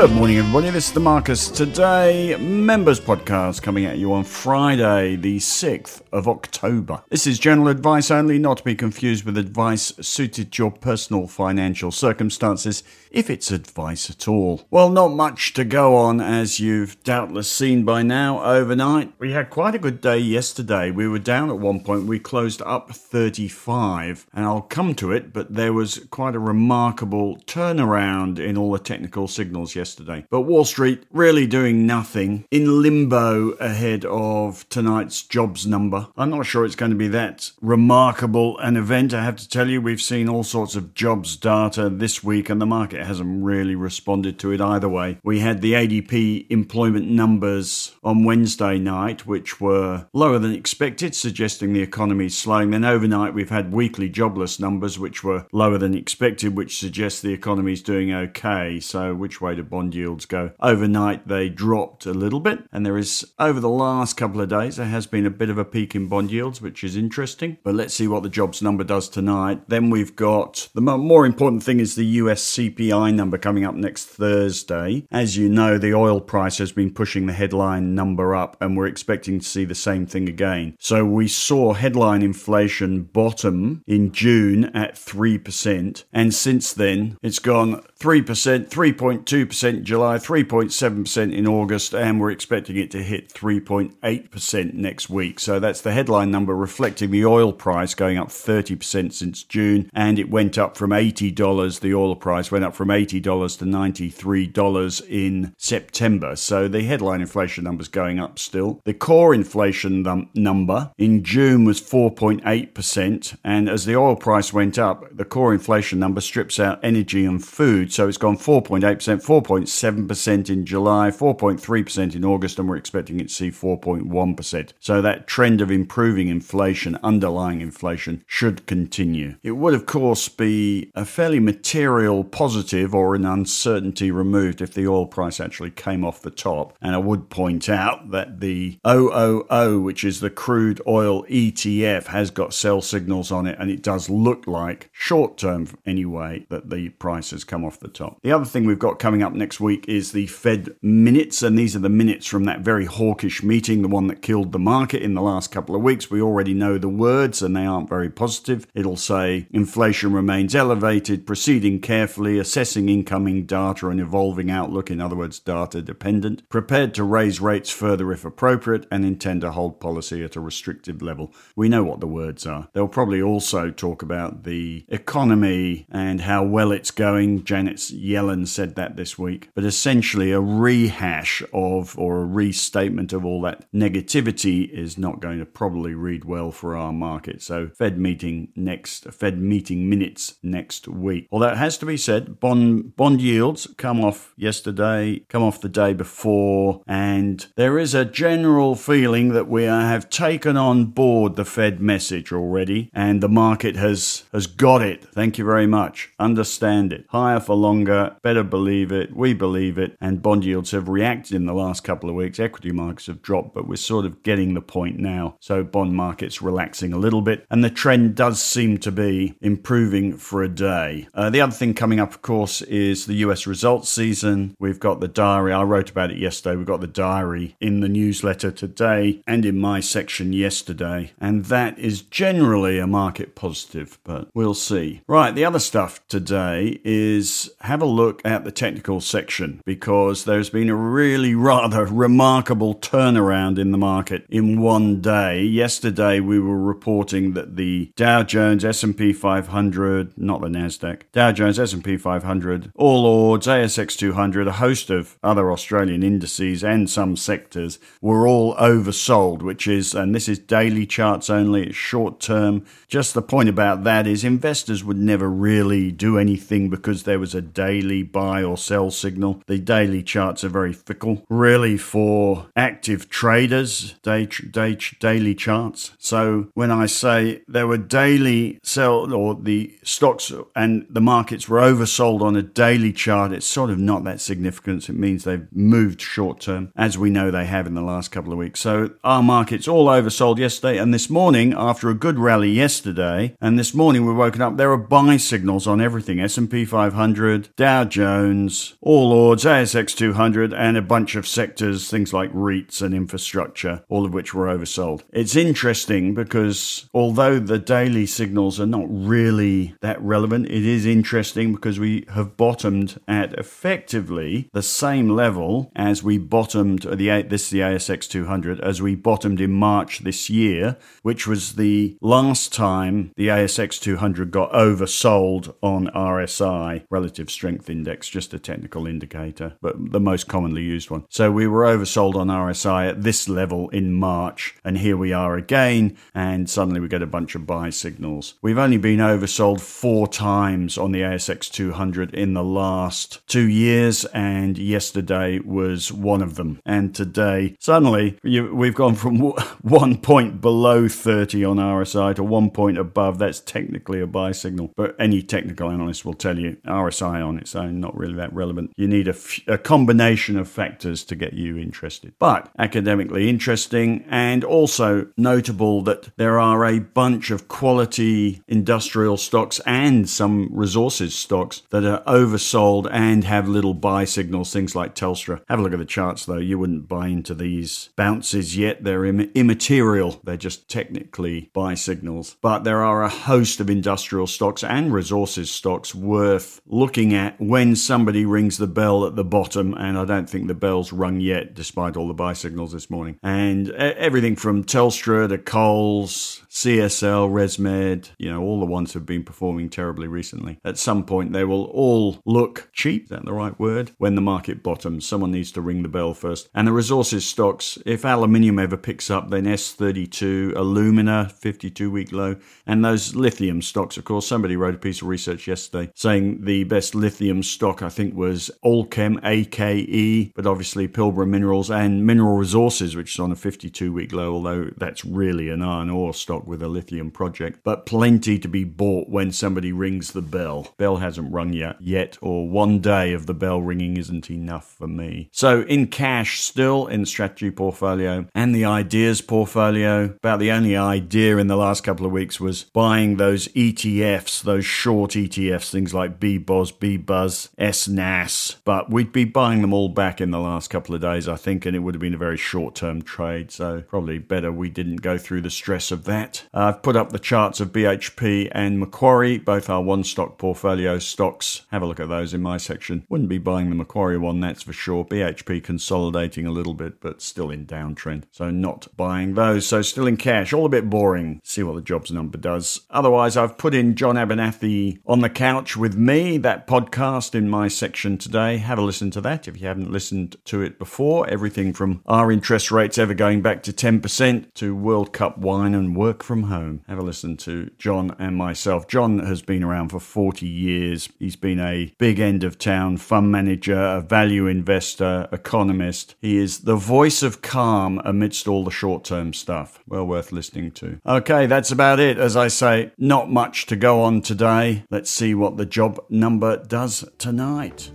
Good morning, everybody. This is the Marcus Today Members Podcast coming at you on Friday, the 6th of October. This is general advice only, not to be confused with advice suited to your personal financial circumstances, if it's advice at all. Well, not much to go on, as you've doubtless seen by now overnight. We had quite a good day yesterday. We were down at one point, we closed up 35, and I'll come to it, but there was quite a remarkable turnaround in all the technical signals yesterday. But Wall Street really doing nothing in limbo ahead of tonight's jobs number. I'm not sure it's going to be that remarkable an event. I have to tell you, we've seen all sorts of jobs data this week, and the market hasn't really responded to it either way. We had the ADP employment numbers on Wednesday night, which were lower than expected, suggesting the economy is slowing. Then overnight, we've had weekly jobless numbers, which were lower than expected, which suggests the economy is doing okay. So, which way to bond yields go? Overnight, they dropped a little bit, and there is, over the last couple of days, there has been a bit of a peak in bond yields, which is interesting. But let's see what the jobs number does tonight. Then we've got the more important thing is the US CPI number coming up next Thursday. As you know, the oil price has been pushing the headline number up, and we're expecting to see the same thing again. So we saw headline inflation bottom in June at 3%, and since then it's gone 3%, 3.2% in July, 3.7% in August, and we're expecting it to hit 3.8% next week. So that's the headline number reflecting the oil price going up 30% since June, and it went up from $80. The oil price went up from $80 to $93 in September. So the headline inflation number is going up still. The core inflation num- number in June was 4.8%, and as the oil price went up, the core inflation number strips out energy and food. So it's gone 4.8%, 4.7% in July, 4.3% in August, and we're expecting it to see 4.1%. So that trend of improving inflation, underlying inflation, should continue. It would, of course, be a fairly material positive or an uncertainty removed if the oil price actually came off the top. And I would point out that the OOO, which is the crude oil ETF, has got sell signals on it, and it does look like, short term anyway, that the price has come off the top. The other thing we've got coming up next week is the Fed minutes, and these are the minutes from that very hawkish meeting, the one that killed the market in the last couple of weeks. We already know the words, and they aren't very positive. It'll say inflation remains elevated, proceeding carefully, assessing incoming data and evolving outlook, in other words, data dependent, prepared to raise rates further if appropriate, and intend to hold policy at a restrictive level. We know what the words are. They'll probably also talk about the economy and how well it's going. Janet Yellen said that this week. But essentially, a rehash of or a restatement of all that negativity is not going to probably read well for our market. So, Fed meeting next, Fed meeting minutes next week. Although it has to be said, bond bond yields come off yesterday, come off the day before, and there is a general feeling that we have taken on board the Fed message already, and the market has has got it. Thank you very much. Understand it. Higher for longer. Better believe it. We believe it. And bond yields have reacted in the last couple of weeks. Equity markets have dropped, but we're sort of getting the point now. So bond markets relaxing a little bit, and the trend does seem to be improving for a day. Uh, the other thing coming up, of course, is the US results season. We've got the diary. I wrote about it yesterday. We've got the diary in the newsletter today and in my section yesterday. And that is generally a market positive, but we'll see. Right, the other stuff today is have a look at the technical section because there's been a really rather remarkable turnaround in the market in one day. Yesterday we were reporting that the Dow Jones, S&P 500, not the Nasdaq, Dow Jones, S&P 500, All Ords, ASX 200, a host of other Australian indices and some sectors were all oversold, which is and this is daily charts only, it's short term. Just the point about that is investors would never really do anything because there was a daily buy or sell signal. The daily charts are very fickle, really for active traders, day, day, daily charts. So when I say there were daily sell or the stocks and the markets were oversold on a daily chart, it's sort of not that significant. It means they've moved short term, as we know they have in the last couple of weeks. So our markets all oversold yesterday, and this morning, after a good rally yesterday, and this morning we're woken up, there are buy signals on everything: S&P 500. 200, Dow Jones, All Ords, ASX 200, and a bunch of sectors, things like REITs and infrastructure, all of which were oversold. It's interesting because although the daily signals are not really that relevant, it is interesting because we have bottomed at effectively the same level as we bottomed the this is the ASX 200 as we bottomed in March this year, which was the last time the ASX 200 got oversold on RSI, relative strength index, just a technical indicator, but the most commonly used one. So we were oversold on RSI at this level in March, and here we are again, and suddenly we get a bunch of buy signals. We've only been oversold four times on the ASX 200 in the last two years, and yesterday was one of them. And today, suddenly, you, we've gone from one point below 30 on RSI to one point above. That's technically a buy signal, but any technical analyst will tell you RSI on its own, not really that relevant. You need a, f- a combination of factors to get you interested. But academically interesting and also notable that there are a bunch of quality industrial stocks and some resources stocks that are oversold and have little buy signals, things like Telstra. Have a look at the charts though. You wouldn't buy into these bounces yet. They're Im- immaterial. They're just technically buy signals. But there are a host of industrial stocks and resources stocks worth looking at when somebody rings the bell at the bottom. And I don't think the bell's rung yet, despite all the buy signals this morning. And everything from Telstra to Coles, CSL, ResMed, you know, all the ones have been performing terribly recently. At some point, they will all look cheap. Is that the right word? When the market bottoms, someone needs to ring the bell first. And the resources stocks, if aluminium ever picks up, then S32, alumina, 52 week low, and those lithium stocks, of course. Somebody wrote a piece of research yesterday saying the best lithium stock, I think, was Allkem, AKE, but obviously Pilbara Minerals and Mineral Resources, which is on a 52 week low, although that's really an iron ore stock with a lithium project, but plenty to be bought when somebody rings the bell. Bell hasn't rung yet, yet, or one day of the bell ringing isn't enough for me. So in cash, still in strategy portfolio and the ideas portfolio. About the only idea in the last couple of weeks was buying those ETFs, those short ETFs, things like BBOZ, BBUS, SNAS. But we'd be buying them all back in the last couple of days, I think, and it would have been a very short term trade. So probably better we didn't go through the stress of that. Uh, I've put up the charts of BHP and Macquarie, both are one stock portfolio stocks. Have a look at those in my section. Wouldn't be buying the Macquarie one, that's for sure. BHP consolidating a little bit, but still in downtrend. So not buying those. So still in cash. All a bit boring. See what the jobs number does. Otherwise, I've put in John Abernethy on the couch with me, that podcast in my section today. Have a listen to that if you haven't listened to it before. Everything from our interest rates ever going back to 10% to World Cup wine and work from home. Have a listen to John and myself. John has been around for 40 years. He's been a big end of town fund manager, a value investor, economist. He is the voice of calm amidst all the short term stuff. Well worth listening to. Okay, that's about it. As I say, not much to go on today. Let's see what the job number does tonight.